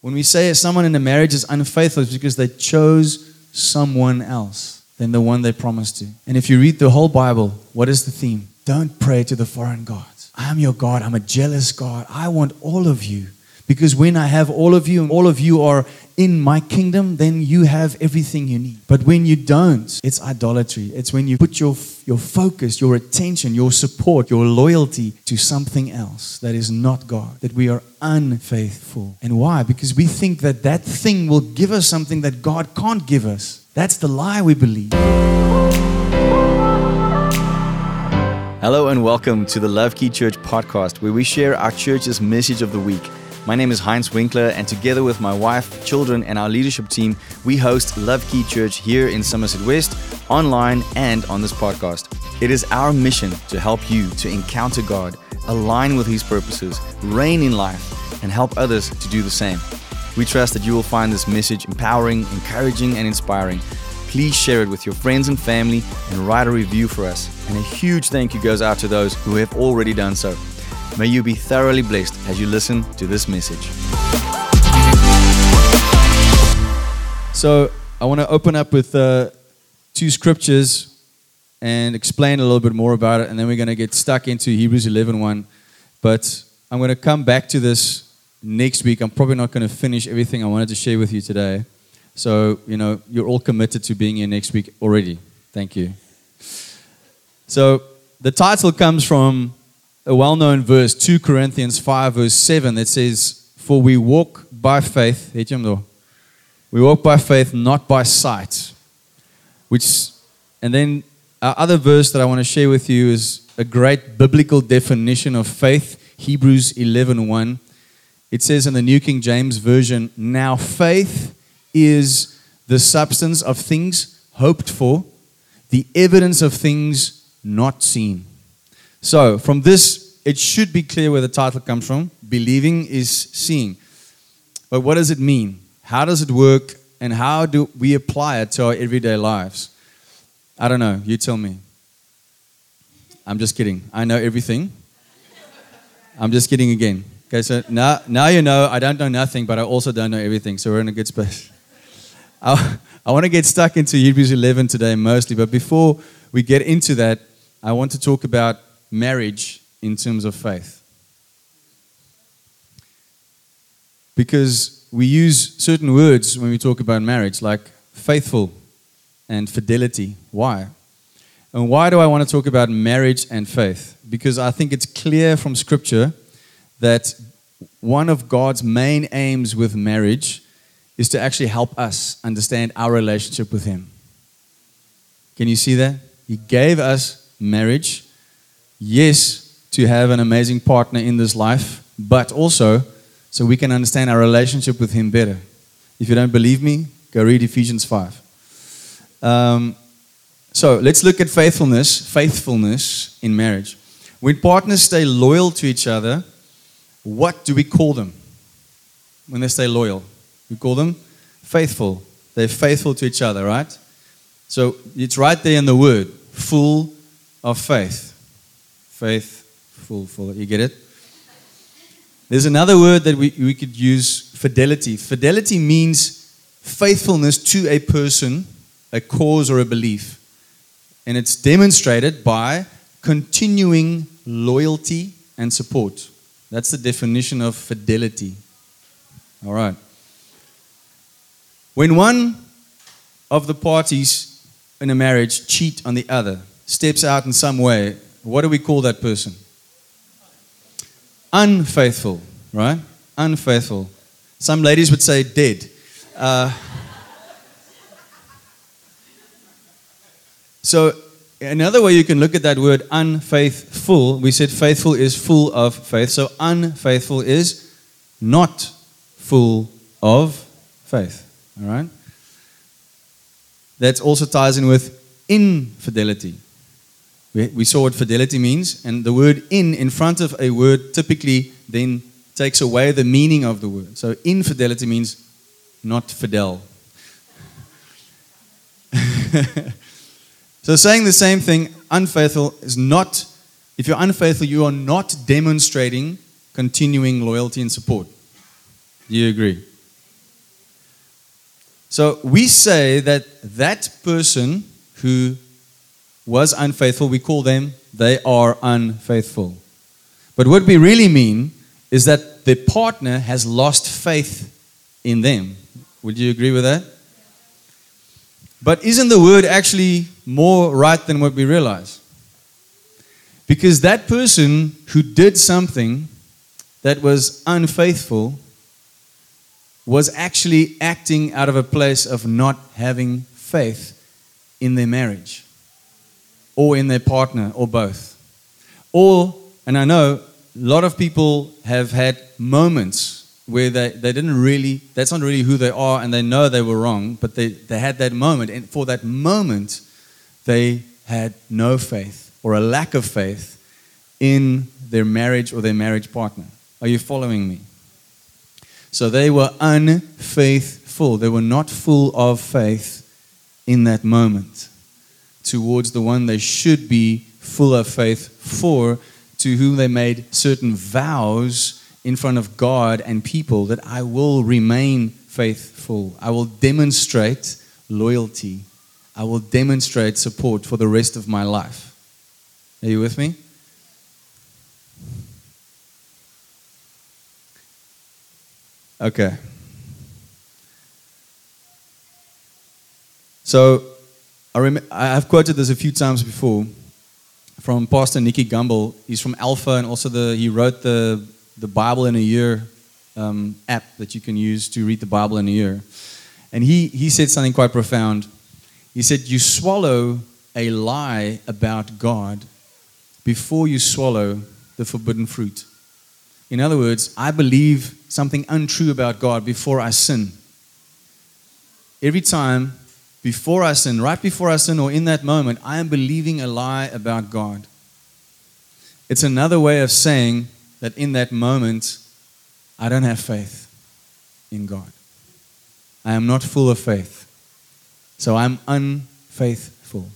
When we say someone in a marriage is unfaithful, it's because they chose someone else than the one they promised to. And if you read the whole Bible, what is the theme? Don't pray to the foreign gods. I'm your God. I'm a jealous God. I want all of you. Because when I have all of you and all of you are in my kingdom, then you have everything you need. But when you don't, it's idolatry. It's when you put your, your focus, your attention, your support, your loyalty to something else that is not God, that we are unfaithful. And why? Because we think that that thing will give us something that God can't give us. That's the lie we believe. Hello and welcome to the Love Key Church podcast, where we share our church's message of the week. My name is Heinz Winkler, and together with my wife, children, and our leadership team, we host Love Key Church here in Somerset West, online, and on this podcast. It is our mission to help you to encounter God, align with His purposes, reign in life, and help others to do the same. We trust that you will find this message empowering, encouraging, and inspiring. Please share it with your friends and family and write a review for us. And a huge thank you goes out to those who have already done so. May you be thoroughly blessed as you listen to this message. So, I want to open up with uh, two scriptures and explain a little bit more about it, and then we're going to get stuck into Hebrews 11 1. But I'm going to come back to this next week. I'm probably not going to finish everything I wanted to share with you today. So, you know, you're all committed to being here next week already. Thank you. So, the title comes from a well known verse, 2 Corinthians 5, verse 7, that says, For we walk by faith, we walk by faith, not by sight. Which, and then our other verse that I want to share with you is a great biblical definition of faith, Hebrews 11 1. It says in the New King James Version, Now faith is the substance of things hoped for, the evidence of things not seen. So, from this, it should be clear where the title comes from. Believing is seeing. But what does it mean? How does it work? And how do we apply it to our everyday lives? I don't know. You tell me. I'm just kidding. I know everything. I'm just kidding again. Okay, so now, now you know I don't know nothing, but I also don't know everything. So we're in a good space. I, I want to get stuck into Hebrews 11 today mostly, but before we get into that, I want to talk about marriage in terms of faith. Because we use certain words when we talk about marriage, like faithful and fidelity. Why? And why do I want to talk about marriage and faith? Because I think it's clear from Scripture that one of God's main aims with marriage is to actually help us understand our relationship with Him. Can you see that? He gave us marriage yes, to have an amazing partner in this life, but also so we can understand our relationship with Him better. If you don't believe me, go read Ephesians 5. Um, so let's look at faithfulness, faithfulness in marriage. When partners stay loyal to each other, what do we call them? When they stay loyal, we call them faithful. They're faithful to each other, right? So it's right there in the word, full of faith. faith faithful. Full. You get it? There's another word that we, we could use fidelity. Fidelity means faithfulness to a person, a cause, or a belief. And it's demonstrated by continuing loyalty and support. That's the definition of fidelity. All right. When one of the parties in a marriage cheat on the other, steps out in some way, what do we call that person? Unfaithful, right? Unfaithful. Some ladies would say dead. Uh, so, another way you can look at that word unfaithful, we said faithful is full of faith. So, unfaithful is not full of faith. All right? That also ties in with infidelity. We, we saw what fidelity means, and the word in in front of a word typically then takes away the meaning of the word. So infidelity means not fidel. so saying the same thing, unfaithful, is not, if you're unfaithful, you are not demonstrating continuing loyalty and support. Do you agree? So we say that that person who was unfaithful, we call them, they are unfaithful. But what we really mean is that the partner has lost faith in them. Would you agree with that? But isn't the word actually more right than what we realize? Because that person who did something that was unfaithful was actually acting out of a place of not having faith in their marriage or in their partner or both. Or, and I know a lot of people have had moments where they, they didn't really, that's not really who they are, and they know they were wrong, but they, they had that moment. And for that moment, they had no faith or a lack of faith in their marriage or their marriage partner. Are you following me? So they were unfaithful. They were not full of faith in that moment towards the one they should be full of faith for, to whom they made certain vows in front of God and people that I will remain faithful. I will demonstrate loyalty. I will demonstrate support for the rest of my life. Are you with me? Okay. So I rem- I've quoted this a few times before from Pastor Nicky Gumbel. He's from Alpha and also the, he wrote the the Bible in a Year um, app that you can use to read the Bible in a year. And he, he said something quite profound. He said, You swallow a lie about God before you swallow the forbidden fruit. In other words, I believe something untrue about God before I sin. Every time before I sin, right before I sin, or in that moment, I am believing a lie about God. It's another way of saying that in that moment, I don't have faith in God. I am not full of faith. So I'm unfaithful.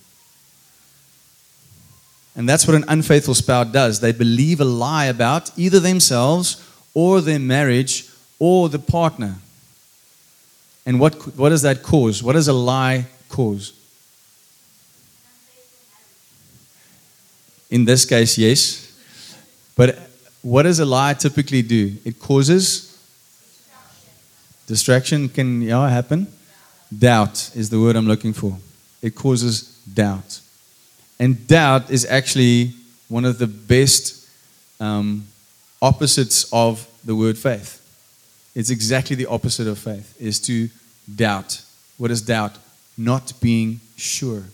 And that's what an unfaithful spouse does. They believe a lie about either themselves or their marriage or the partner. And what, what does that cause? What does a lie cause? In this case, yes. But what does a lie typically do? It causes distraction. Can yeah happen? Doubt is the word I'm looking for. It causes doubt, and doubt is actually one of the best um, opposites of the word faith. It's exactly the opposite of faith. Is to doubt. What is doubt? Not being sure.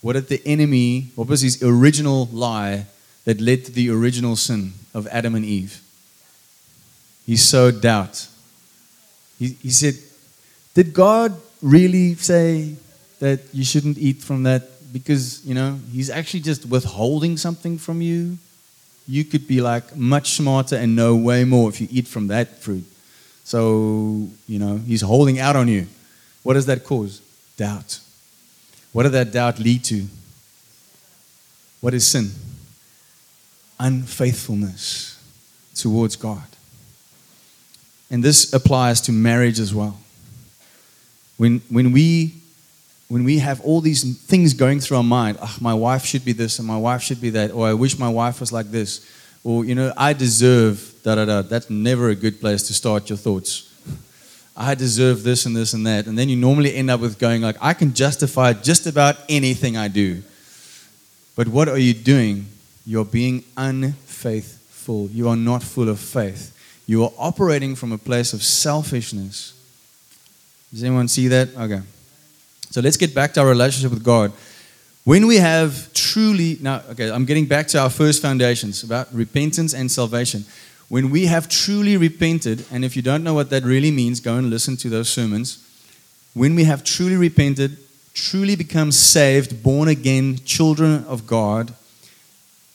What did the enemy? What was his original lie? that led to the original sin of Adam and Eve. He sowed doubt. He, he said, Did God really say that you shouldn't eat from that? Because, you know, He's actually just withholding something from you. You could be like much smarter and know way more if you eat from that fruit. So, you know, He's holding out on you. What does that cause? Doubt. What did that doubt lead to? What is sin? unfaithfulness towards God. And this applies to marriage as well. When, when, we, when we have all these things going through our mind, oh, my wife should be this and my wife should be that, or I wish my wife was like this, or, you know, I deserve da da da. That's never a good place to start your thoughts. I deserve this and this and that. And then you normally end up with going like, I can justify just about anything I do. But what are you doing you're being unfaithful. You are not full of faith. You are operating from a place of selfishness. Does anyone see that? Okay. So let's get back to our relationship with God. When we have truly, now, okay, I'm getting back to our first foundations about repentance and salvation. When we have truly repented, and if you don't know what that really means, go and listen to those sermons. When we have truly repented, truly become saved, born again, children of God,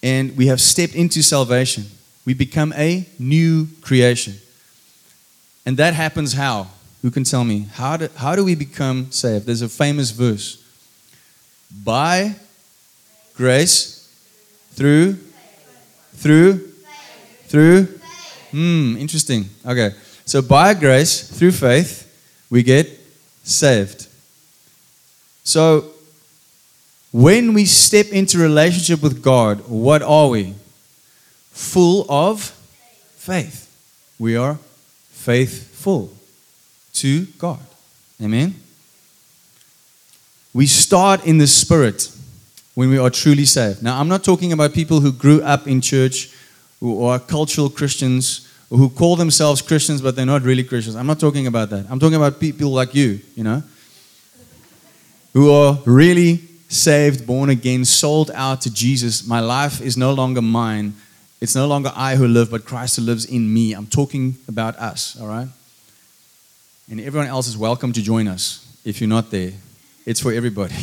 and we have stepped into salvation. We become a new creation. And that happens how? Who can tell me? How do, how do we become saved? There's a famous verse. By grace, through, through, through. Hmm, interesting. Okay. So by grace, through faith, we get saved. So, when we step into relationship with God, what are we? Full of faith. We are faithful to God. Amen. We start in the spirit when we are truly saved. Now, I'm not talking about people who grew up in church, who are cultural Christians, or who call themselves Christians, but they're not really Christians. I'm not talking about that. I'm talking about people like you, you know, who are really saved, born again, sold out to Jesus. My life is no longer mine. It's no longer I who live, but Christ who lives in me. I'm talking about us, all right? And everyone else is welcome to join us if you're not there. It's for everybody.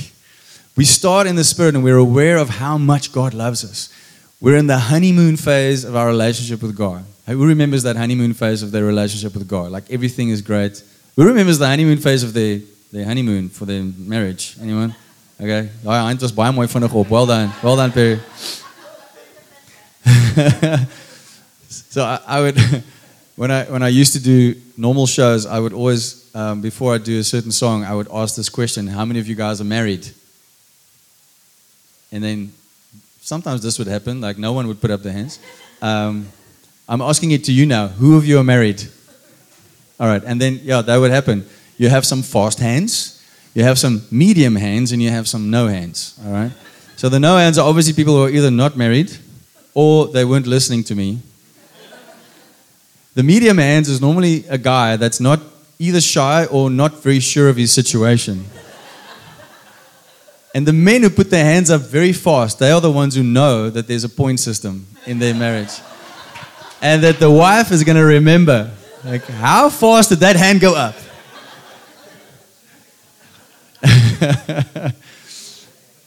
We start in the Spirit and we're aware of how much God loves us. We're in the honeymoon phase of our relationship with God. Who remembers that honeymoon phase of their relationship with God? Like everything is great. Who remembers the honeymoon phase of their, their honeymoon for their marriage? Anyone? Okay. Ja, hand was baie mooi vinnig op. Well done. Well done, Perry. so I, I would when I when I used to do normal shows, I would always um, before I do a certain song, I would ask this question: How many of you guys are married? And then sometimes this would happen, like no one would put up their hands. Um, I'm asking it to you now. Who of you are married? All right, and then yeah, that would happen. You have some fast hands, you have some medium hands, and you have some no hands. All right. So the no hands are obviously people who are either not married or they weren't listening to me. The media hands is normally a guy that's not either shy or not very sure of his situation. And the men who put their hands up very fast, they are the ones who know that there's a point system in their marriage. And that the wife is going to remember, like, how fast did that hand go up?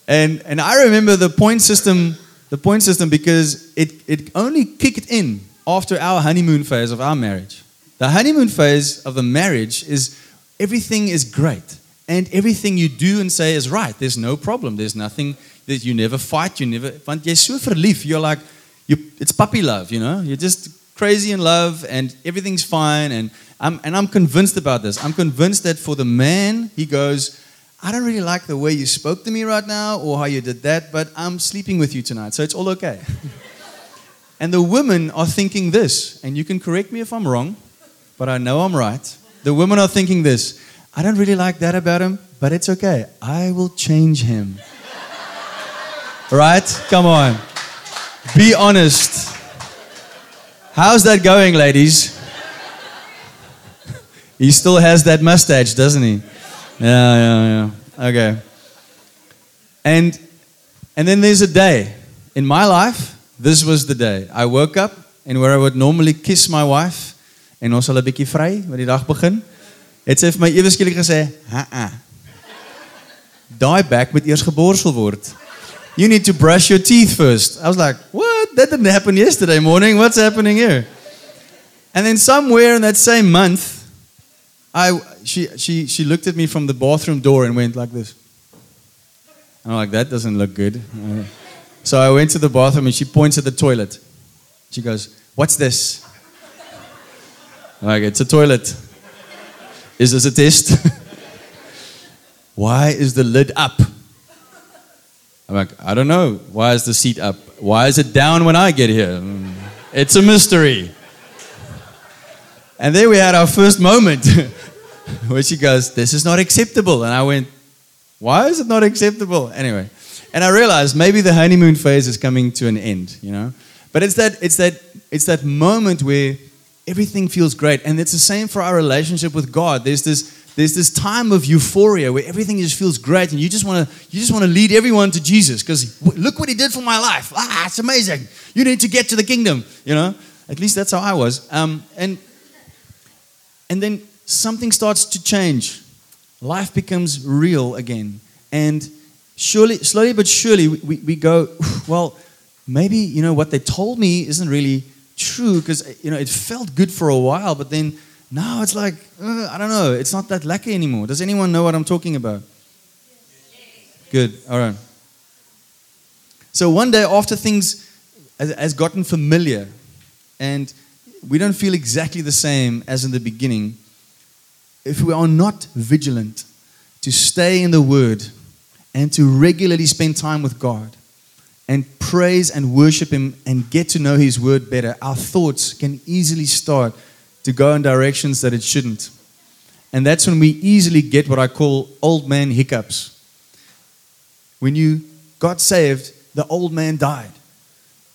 and, and I remember the point system, the point system because it, it only kicked in after our honeymoon phase of our marriage. The honeymoon phase of the marriage is everything is great and everything you do and say is right. There's no problem. There's nothing that you never fight. You never. Want jy's so. You're like, it's puppy love. You know, you're just crazy in love, and everything's fine. And I'm and I'm convinced about this. I'm convinced that for the man, he goes. I don't really like the way you spoke to me right now or how you did that, but I'm sleeping with you tonight, so it's all okay. and the women are thinking this, and you can correct me if I'm wrong, but I know I'm right. The women are thinking this I don't really like that about him, but it's okay. I will change him. right? Come on. Be honest. How's that going, ladies? he still has that mustache, doesn't he? Yeah, yeah, yeah. Okay. And and then there's a day. In my life, this was the day. I woke up and where I would normally kiss my wife en ons sal 'n bietjie vry met die dag begin. Het sy vir my ewe skielik gesê, "Ha ah. Daai bek moet eers geborsel word. You need to brush your teeth first." I was like, "What? That didn't happen yesterday morning. What's happening here?" And then somewhere in that same month, I she she she looked at me from the bathroom door and went like this. And I'm like, "That doesn't look good." So I went to the bathroom and she points at the toilet. She goes, "What's this?" I'm like, "It's a toilet." Is this a test? Why is the lid up? I'm like, I don't know. Why is the seat up? Why is it down when I get here? Mm. It's a mystery. And there we had our first moment where she goes, This is not acceptable. And I went, Why is it not acceptable? Anyway. And I realized maybe the honeymoon phase is coming to an end, you know? But it's that, it's that, it's that moment where everything feels great. And it's the same for our relationship with God. There's this there's this time of euphoria where everything just feels great and you just want to you just want to lead everyone to Jesus because look what he did for my life. Ah, it's amazing. You need to get to the kingdom, you know? At least that's how I was. Um, and and then something starts to change. Life becomes real again. And surely slowly but surely we, we go, well, maybe, you know, what they told me isn't really true because you know it felt good for a while, but then now it's like uh, I don't know. It's not that lucky anymore. Does anyone know what I'm talking about? Good. All right. So one day after things has, has gotten familiar, and we don't feel exactly the same as in the beginning, if we are not vigilant to stay in the Word and to regularly spend time with God and praise and worship Him and get to know His Word better, our thoughts can easily start to go in directions that it shouldn't. And that's when we easily get what I call old man hiccups. When you got saved, the old man died.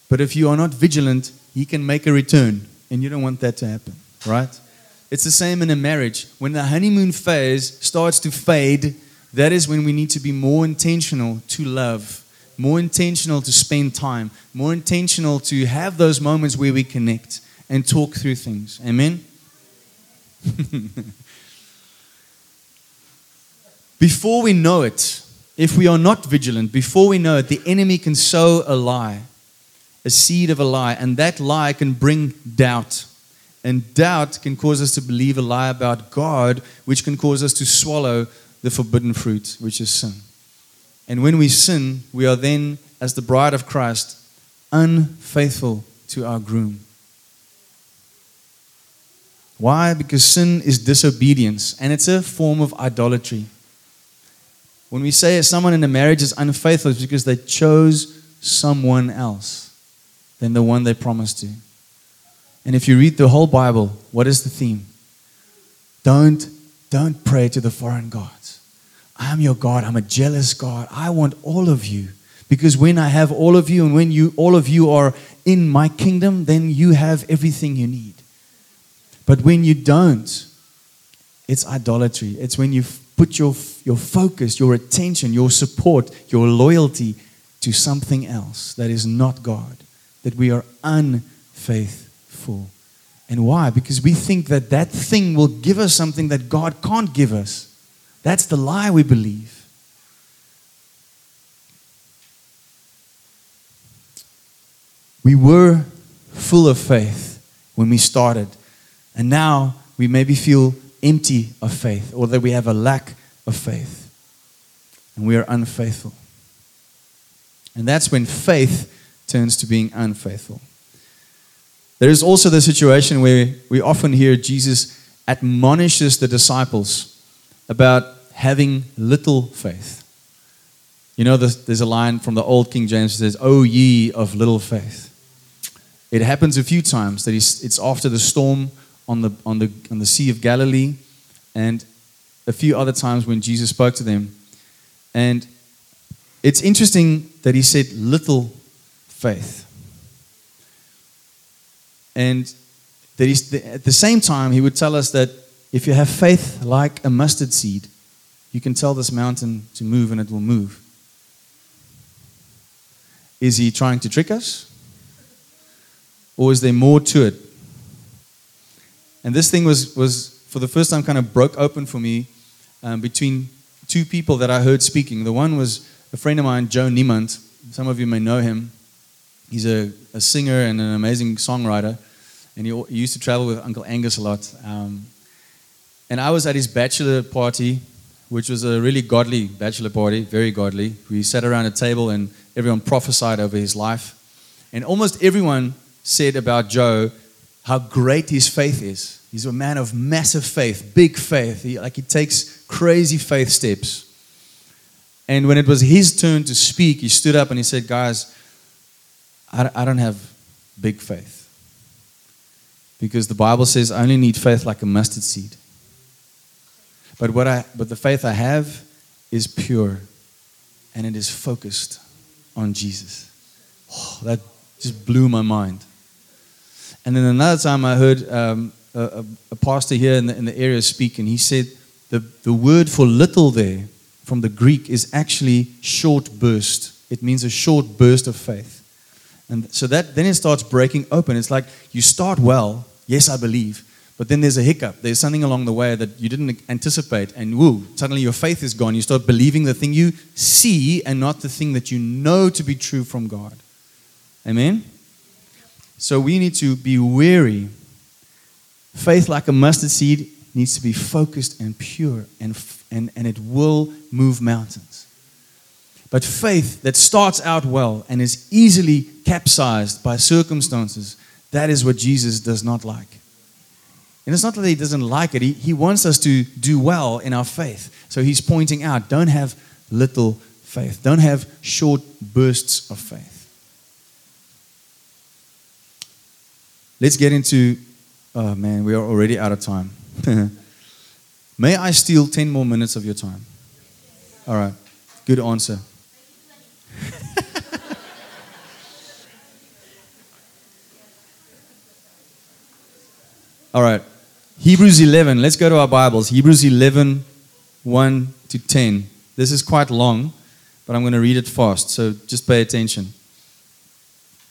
But if you are not vigilant, he can make a return. And you don't want that to happen, right? It's the same in a marriage. When the honeymoon phase starts to fade, that is when we need to be more intentional to love, more intentional to spend time, more intentional to have those moments where we connect and talk through things. Amen? before we know it, if we are not vigilant, before we know it, the enemy can sow a lie, a seed of a lie, and that lie can bring doubt. And doubt can cause us to believe a lie about God, which can cause us to swallow the forbidden fruit, which is sin. And when we sin, we are then, as the bride of Christ, unfaithful to our groom. Why? Because sin is disobedience, and it's a form of idolatry. When we say someone in a marriage is unfaithful, it's because they chose someone else than the one they promised to. And if you read the whole Bible, what is the theme? Don't, don't pray to the foreign gods. I'm your God. I'm a jealous God. I want all of you. Because when I have all of you and when you all of you are in my kingdom, then you have everything you need. But when you don't, it's idolatry. It's when you put your, your focus, your attention, your support, your loyalty to something else that is not God, that we are unfaithful. And why? Because we think that that thing will give us something that God can't give us. That's the lie we believe. We were full of faith when we started, and now we maybe feel empty of faith or that we have a lack of faith and we are unfaithful. And that's when faith turns to being unfaithful. There is also the situation where we often hear Jesus admonishes the disciples about having little faith. You know, there's a line from the old King James that says, O ye of little faith. It happens a few times that it's after the storm on the, on, the, on the Sea of Galilee and a few other times when Jesus spoke to them. And it's interesting that he said little faith. And that he's, at the same time, he would tell us that if you have faith like a mustard seed, you can tell this mountain to move and it will move. Is he trying to trick us? Or is there more to it? And this thing was, was for the first time, kind of broke open for me um, between two people that I heard speaking. The one was a friend of mine, Joe Niemand. Some of you may know him. He's a, a singer and an amazing songwriter. And he, he, used to travel with Uncle Angus a lot. Um, and I was at his bachelor party, which was a really godly bachelor party, very godly. We sat around a table and everyone prophesied over his life. And almost everyone said about Joe how great his faith is. He's a man of massive faith, big faith. He, like he takes crazy faith steps. And when it was his turn to speak, he stood up and he said, Guys, I, I don't have big faith. Because the Bible says I only need faith like a mustard seed. But, what I, but the faith I have is pure and it is focused on Jesus. Oh, that just blew my mind. And then another time I heard um, a, a, pastor here in the, in the area speak, and he said the, the word for little there from the Greek is actually short burst. It means a short burst of faith. And so that then it starts breaking open. It's like you start well, yes, I believe, but then there's a hiccup. There's something along the way that you didn't anticipate, and woo, suddenly your faith is gone. You start believing the thing you see and not the thing that you know to be true from God. Amen? So we need to be wary. Faith, like a mustard seed, needs to be focused and pure, and, and, and it will move mountains. But faith that starts out well and is easily capsized by circumstances, that is what Jesus does not like. And it's not that he doesn't like it, he, he wants us to do well in our faith. So he's pointing out don't have little faith, don't have short bursts of faith. Let's get into, oh man, we are already out of time. May I steal 10 more minutes of your time? All right, good answer. All right. Hebrews 11. Let's go to our Bibles. Hebrews 11, 1 to 10. This is quite long, but I'm going to read it fast, so just pay attention.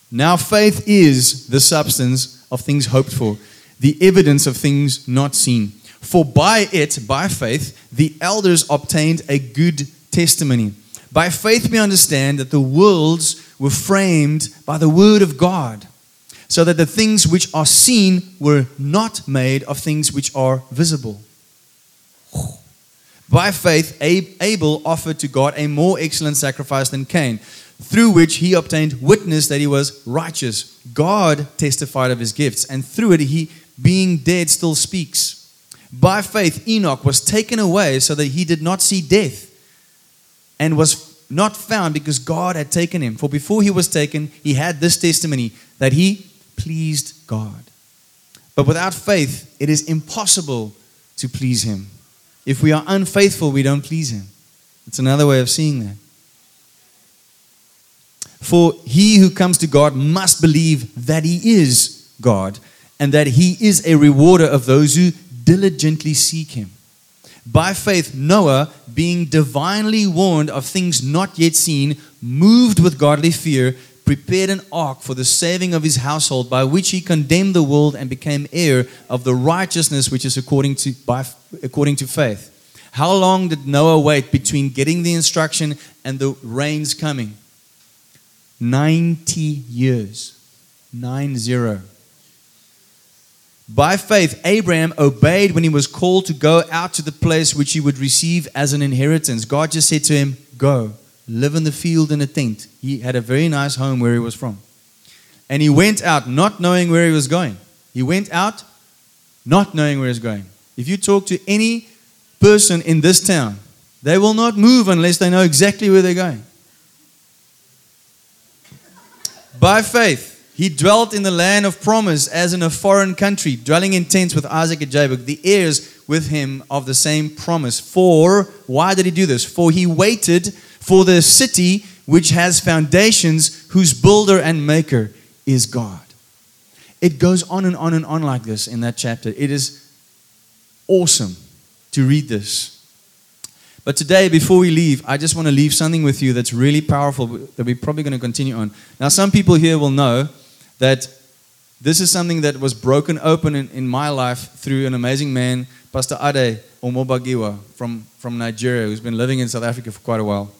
Now, faith is the substance of things hoped for, the evidence of things not seen. For by it, by faith, the elders obtained a good testimony. By faith, we understand that the worlds were framed by the word of God so that the things which are seen were not made of things which are visible. By faith, Abel offered to God a more excellent sacrifice than Cain, through which he obtained witness that he was righteous. God testified of his gifts, and through it, he, being dead, still speaks. By faith, Enoch was taken away so that he did not see death and was not found because God had taken him. For before he was taken, he had this testimony that he pleased God. But without faith, it is impossible to please Him. If we are unfaithful, we don't please Him. It's another way of seeing that. For he who comes to God must believe that He is God and that He is a rewarder of those who diligently seek Him. By faith, Noah, being divinely warned of things not yet seen, moved with godly fear, prepared an ark for the saving of his household, by which he condemned the world and became heir of the righteousness which is according to, by, according to faith. How long did Noah wait between getting the instruction and the rains coming? 90 years. Nine zero. By faith, Abraham obeyed when he was called to go out to the place which he would receive as an inheritance. God just said to him, Go live in the field in a tent. He had a very nice home where he was from. And he went out not knowing where he was going. He went out not knowing where he's going. If you talk to any person in this town, they will not move unless they know exactly where they're going. By faith, he dwelt in the land of promise as in a foreign country, dwelling in tents with Isaac and Jacob, the heirs with him of the same promise. For, why did he do this? For he waited for the city which has foundations, whose builder and maker is God. It goes on and on and on like this in that chapter. It is awesome to read this. But today, before we leave, I just want to leave something with you that's really powerful that we're probably going to continue on. Now, some people here will know that this is something that was broken open in, in my life through an amazing man, Pastor Ade Omobagiwa from, from Nigeria, who's been living in South Africa for quite a while.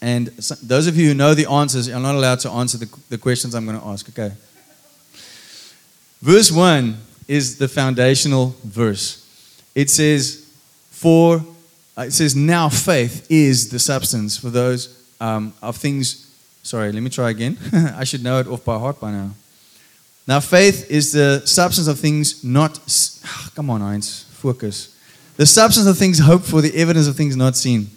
And so, those of you who know the answers are not allowed to answer the, the questions I'm going to ask. Okay. Verse 1 is the foundational verse. It says, For, uh, it says, now faith is the substance for those um, of things. Sorry, let me try again. I should know it off by heart by now. Now, faith is the substance of things not. Come on, Heinz, focus. The substance of things hoped for, the evidence of things not seen.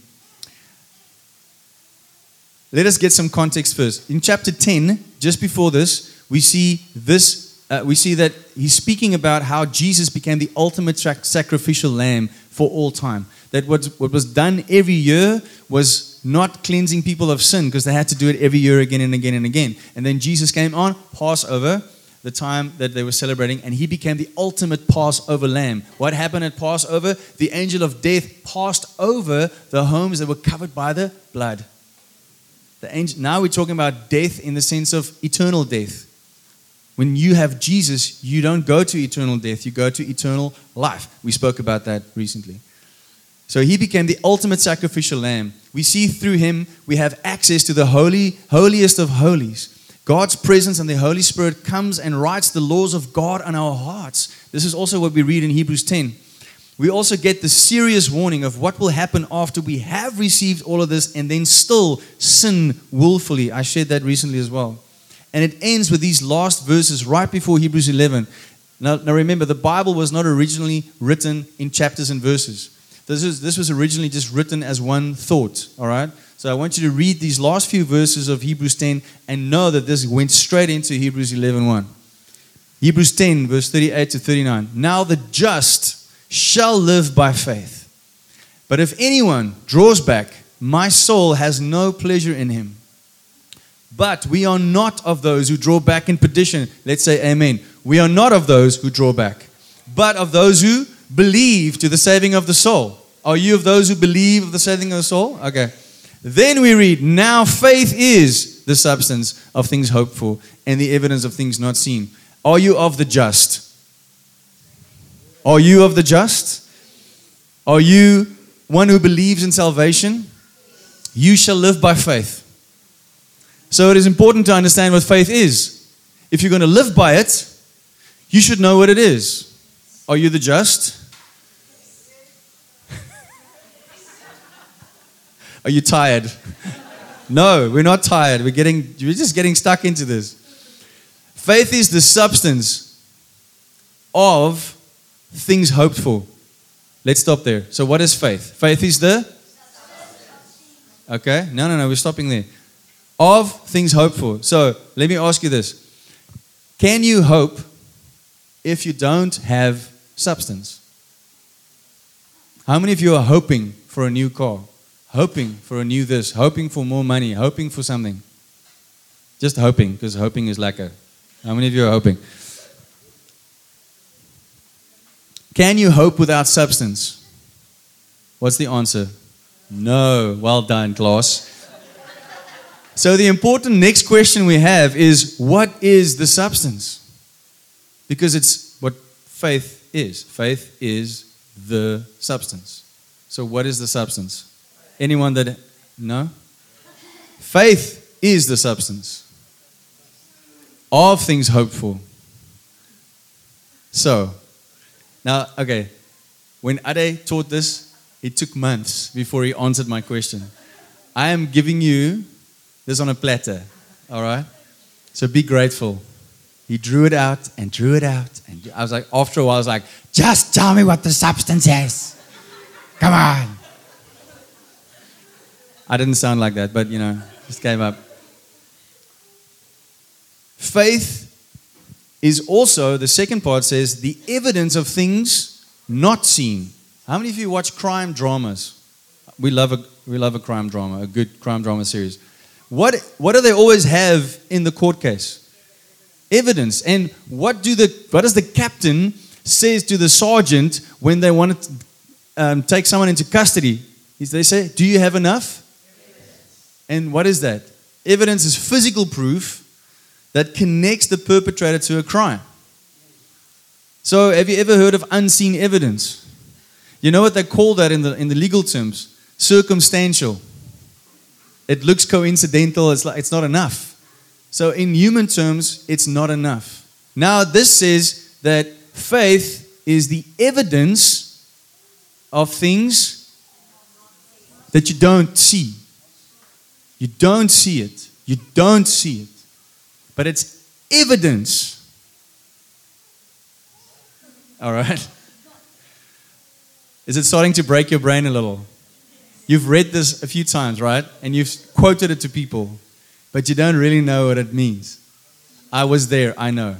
Let us get some context first. In chapter 10, just before this, we see this. Uh, we see that he's speaking about how Jesus became the ultimate sacrificial lamb for all time. That what, what was done every year was not cleansing people of sin because they had to do it every year again and again and again. And then Jesus came on Passover, the time that they were celebrating, and he became the ultimate Passover lamb. What happened at Passover? The angel of death passed over the homes that were covered by the blood. The angel, now we're talking about death in the sense of eternal death. When you have Jesus, you don't go to eternal death, you go to eternal life. We spoke about that recently. So he became the ultimate sacrificial lamb. We see through him we have access to the holy, holiest of holies. God's presence and the Holy Spirit comes and writes the laws of God on our hearts. This is also what we read in Hebrews 10 we also get the serious warning of what will happen after we have received all of this and then still sin willfully. I shared that recently as well. And it ends with these last verses right before Hebrews 11. Now, now remember, the Bible was not originally written in chapters and verses. This, is, this was originally just written as one thought, all right? So I want you to read these last few verses of Hebrews 10 and know that this went straight into Hebrews 11 1. Hebrews 10, verse 38 to 39. Now the just shall live by faith. But if anyone draws back, my soul has no pleasure in him. But we are not of those who draw back in perdition. Let's say amen. We are not of those who draw back, but of those who believe to the saving of the soul. Are you of those who believe of the saving of the soul? Okay. Then we read, Now faith is the substance of things hoped for and the evidence of things not seen. Are you of the just? Are you of the just? Are you one who believes in salvation? You shall live by faith. So it is important to understand what faith is. If you're going to live by it, you should know what it is. Are you the just? Are you tired? No, we're not tired. We're getting we're just getting stuck into this. Faith is the substance of things hoped for. Let's stop there. So what is faith? Faith is the Okay? No, no, no, we're stopping there of things hoped for. So let me ask you this Can you hope if you don't have substance? How many of you are hoping for a new car? Hoping for a new this, hoping for more money, hoping for something? Just hoping, because hoping is like a. How many of you are hoping? Can you hope without substance? What's the answer? No. Well done, Klaus. So, the important next question we have is what is the substance? Because it's what faith is. Faith is the substance. So, what is the substance? Anyone that. No? Faith is the substance of things hoped for. So, now, okay, when Ade taught this, it took months before he answered my question. I am giving you this on a platter. All right? So be grateful. He drew it out and drew it out. And I was like, after a while, I was like, just tell me what the substance is. Come on. I didn't sound like that, but you know, just came up. Faith is also, the second part says, the evidence of things not seen. How many of you watch crime dramas? We love a, we love a crime drama, a good crime drama series. What, what do they always have in the court case? Evidence. And what, do the, what does the captain says to the sergeant when they want to um, take someone into custody? They say, do you have enough? And what is that? Evidence is physical proof that connects the perpetrator to a crime. So, have you ever heard of unseen evidence? You know what they call that in the, in the legal terms? Circumstantial it looks coincidental, it's, like, it's not enough. So, in human terms, it's not enough. Now, this says that faith is the evidence of things that you don't see. You don't see it. You don't see it. But it's evidence. All right? Is it starting to break your brain a little? You've read this a few times, right? And you've quoted it to people, but you don't really know what it means. I was there, I know.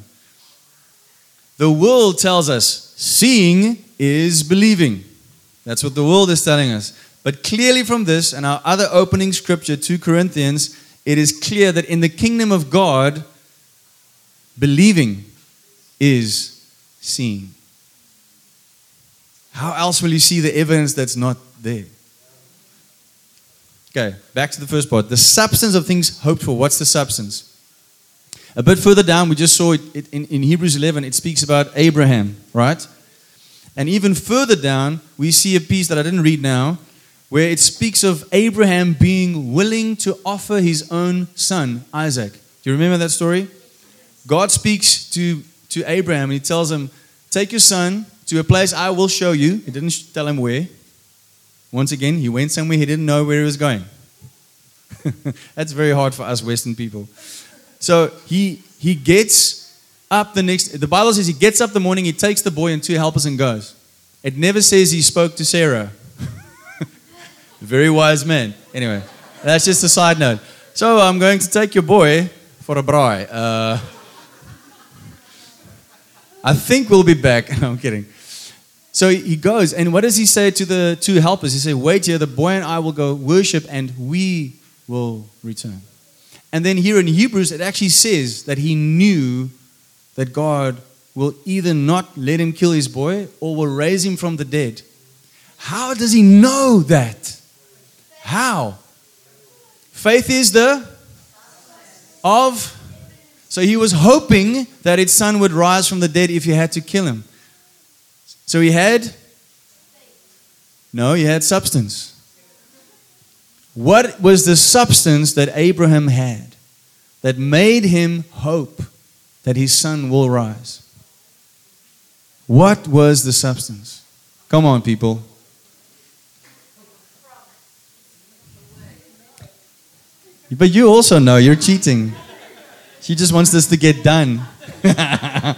The world tells us seeing is believing. That's what the world is telling us. But clearly, from this and our other opening scripture, 2 Corinthians, it is clear that in the kingdom of God, believing is seeing. How else will you see the evidence that's not there? Okay, back to the first part. The substance of things hoped for. What's the substance? A bit further down, we just saw it, it in, in Hebrews 11, it speaks about Abraham, right? And even further down, we see a piece that I didn't read now, where it speaks of Abraham being willing to offer his own son, Isaac. Do you remember that story? God speaks to, to Abraham and he tells him, Take your son to a place I will show you. He didn't tell him where. Once again, he went somewhere he didn't know where he was going. That's very hard for us Western people. So he, he gets up the next. The Bible says he gets up the morning, he takes the boy and two helpers and goes. It never says he spoke to Sarah. Very wise man. Anyway, that's just a side note. So I'm going to take your boy for a braai. Uh, I think we'll be back. No, I'm kidding. So he goes, and what does he say to the two helpers? He says, Wait here, the boy and I will go worship, and we will return. And then here in Hebrews, it actually says that he knew that God will either not let him kill his boy or will raise him from the dead. How does he know that? How? Faith is the of. So he was hoping that his son would rise from the dead if he had to kill him. So he had. No, he had substance. What was the substance that Abraham had that made him hope that his son will rise? What was the substance? Come on, people. But you also know you're cheating. She just wants this to get done.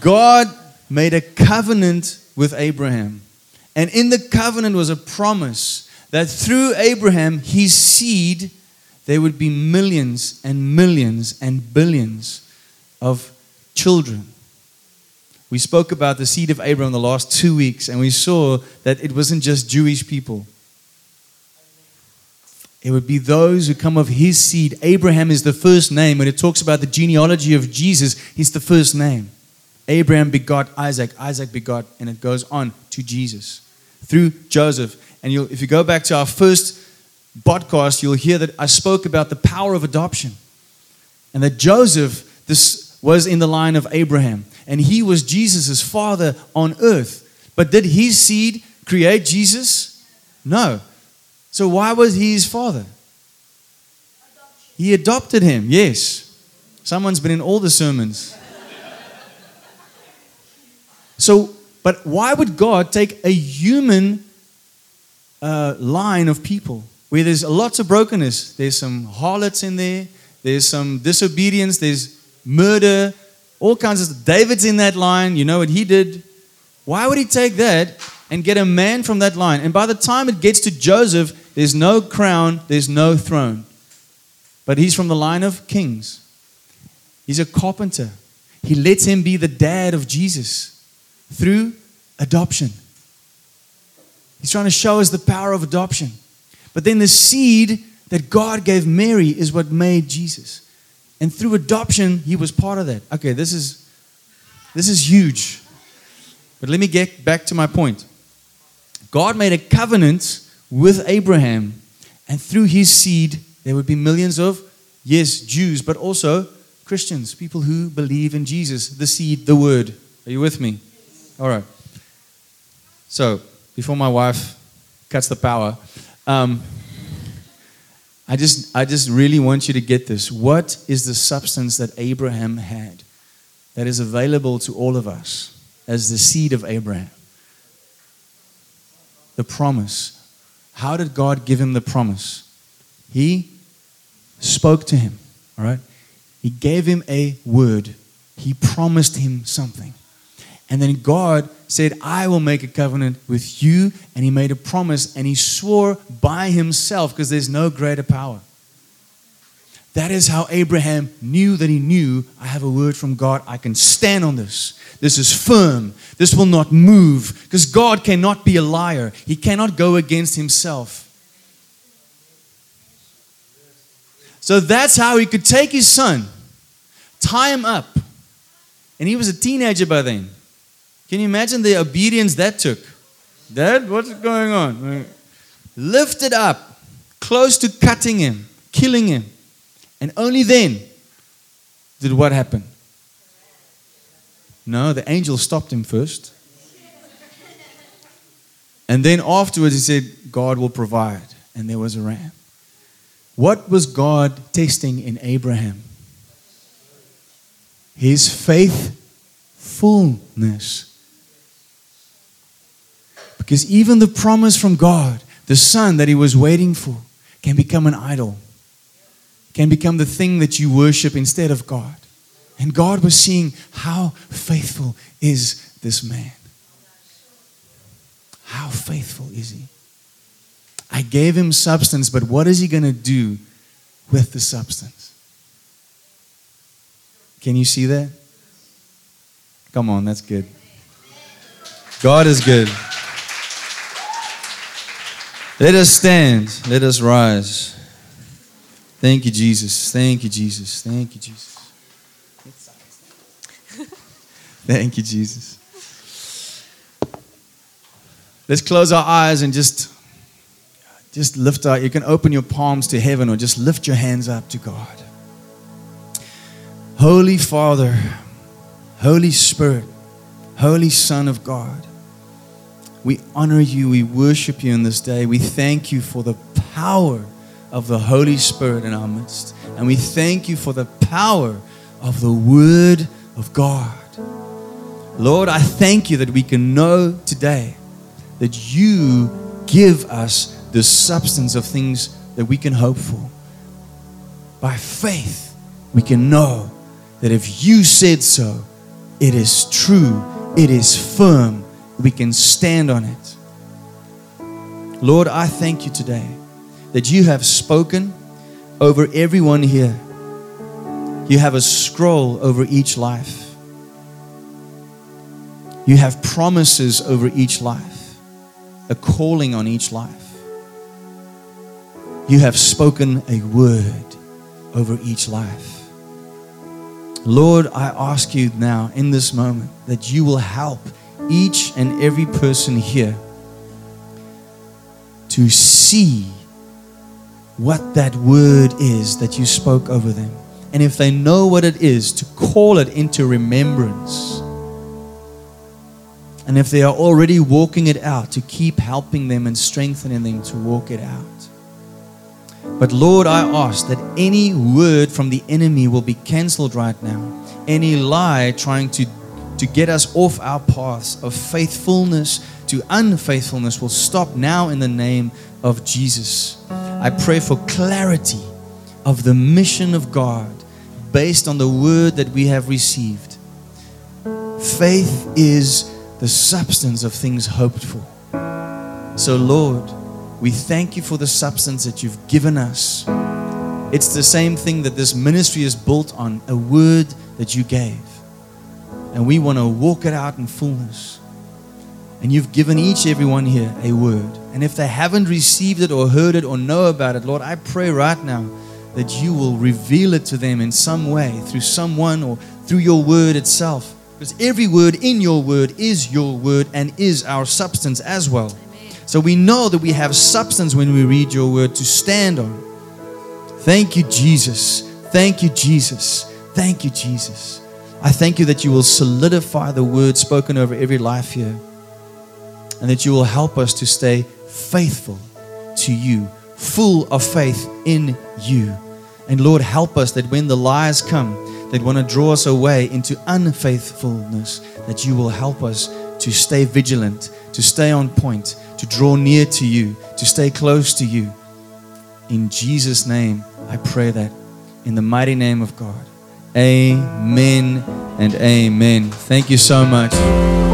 God made a covenant with Abraham. And in the covenant was a promise that through Abraham, his seed, there would be millions and millions and billions of children. We spoke about the seed of Abraham the last two weeks, and we saw that it wasn't just Jewish people. It would be those who come of his seed. Abraham is the first name. When it talks about the genealogy of Jesus, he's the first name. Abraham begot Isaac, Isaac begot, and it goes on to Jesus through Joseph. And if you go back to our first podcast, you'll hear that I spoke about the power of adoption. And that Joseph this was in the line of Abraham. And he was Jesus' father on earth. But did his seed create Jesus? No. So why was he his father? He adopted him, yes. Someone's been in all the sermons. So, but why would God take a human uh, line of people where there's lots of brokenness. There's some harlots in there, there's some disobedience, there's murder, all kinds of David's in that line. You know what he did? Why would he take that and get a man from that line? And by the time it gets to Joseph, there's no crown, there's no throne. But he's from the line of kings. He's a carpenter. He lets him be the dad of Jesus through adoption. He's trying to show us the power of adoption. But then the seed that God gave Mary is what made Jesus. And through adoption, he was part of that. Okay, this is this is huge. But let me get back to my point. God made a covenant with Abraham, and through his seed, there would be millions of, yes, Jews, but also Christians, people who believe in Jesus, the seed, the word. Are you with me? All right. So, before my wife cuts the power. Um, I just, I just really want you to get this. What is the substance that Abraham had that is available to all of us as the seed of Abraham? The promise. How did God give him the promise? He spoke to him, all right? He gave him a word. He promised him something. And then God said, I will make a covenant with you. And he made a promise and he swore by himself because there's no greater power. That is how Abraham knew that he knew I have a word from God. I can stand on this. This is firm. This will not move because God cannot be a liar. He cannot go against himself. So that's how he could take his son, tie him up. And he was a teenager by then. Can you imagine the obedience that took? Dad, what's going on? Lifted up, close to cutting him, killing him. And only then did what happen? No, the angel stopped him first. And then afterwards, he said, God will provide. And there was a ram. What was God testing in Abraham? His faithfulness. Because even the promise from God, the son that he was waiting for, can become an idol, can become the thing that you worship instead of God. And God was seeing how faithful is this man. How faithful is he? I gave him substance, but what is he going to do with the substance? Can you see that? Come on, that's good. God is good. Let us stand. Let us rise. Thank you, Jesus. Thank you, Jesus. Thank you, Jesus. Thank you, Jesus. Let's close our eyes and just just lift our you can open your palms to heaven or just lift your hands up to God. Holy Father, Holy Spirit, Holy Son of God. We honor you, we worship you in this day. We thank you for the power of the Holy Spirit in our midst. And we thank you for the power of the Word of God. Lord, I thank you that we can know today that you give us the substance of things that we can hope for. By faith, we can know that if you said so, it is true, it is firm, we can stand on it. Lord, I thank you today that you have spoken over everyone here. You have a scroll over each life. You have promises over each life, a calling on each life. You have spoken a word over each life. Lord, I ask you now in this moment that you will help each and every person here to see what that word is that you spoke over them. And if they know what it is, to call it into remembrance and if they are already walking it out, to keep helping them and strengthening them to walk it out. But Lord, I ask that any word from the enemy will be canceled right now. Any lie trying to, to get us off our paths of faithfulness to unfaithfulness will stop now in the name of Jesus. I pray for clarity of the mission of God based on the word that we have received. Faith is the substance of things hoped for. So, Lord, we thank you for the substance that you've given us. It's the same thing that this ministry is built on a word that you gave. And we want to walk it out in fullness. And you've given each everyone here a word. And if they haven't received it or heard it or know about it, Lord, I pray right now that you will reveal it to them in some way through someone or through your word itself. Because every word in your word is your word and is our substance as well. Amen. So we know that we have substance when we read your word to stand on. Thank you, Jesus. Thank you, Jesus. Thank you, Jesus. I thank you that you will solidify the word spoken over every life here and that you will help us to stay faithful to you, full of faith in you. And Lord, help us that when the lies come, that want to draw us away into unfaithfulness, that you will help us to stay vigilant, to stay on point, to draw near to you, to stay close to you. In Jesus' name, I pray that. In the mighty name of God. Amen and amen. Thank you so much.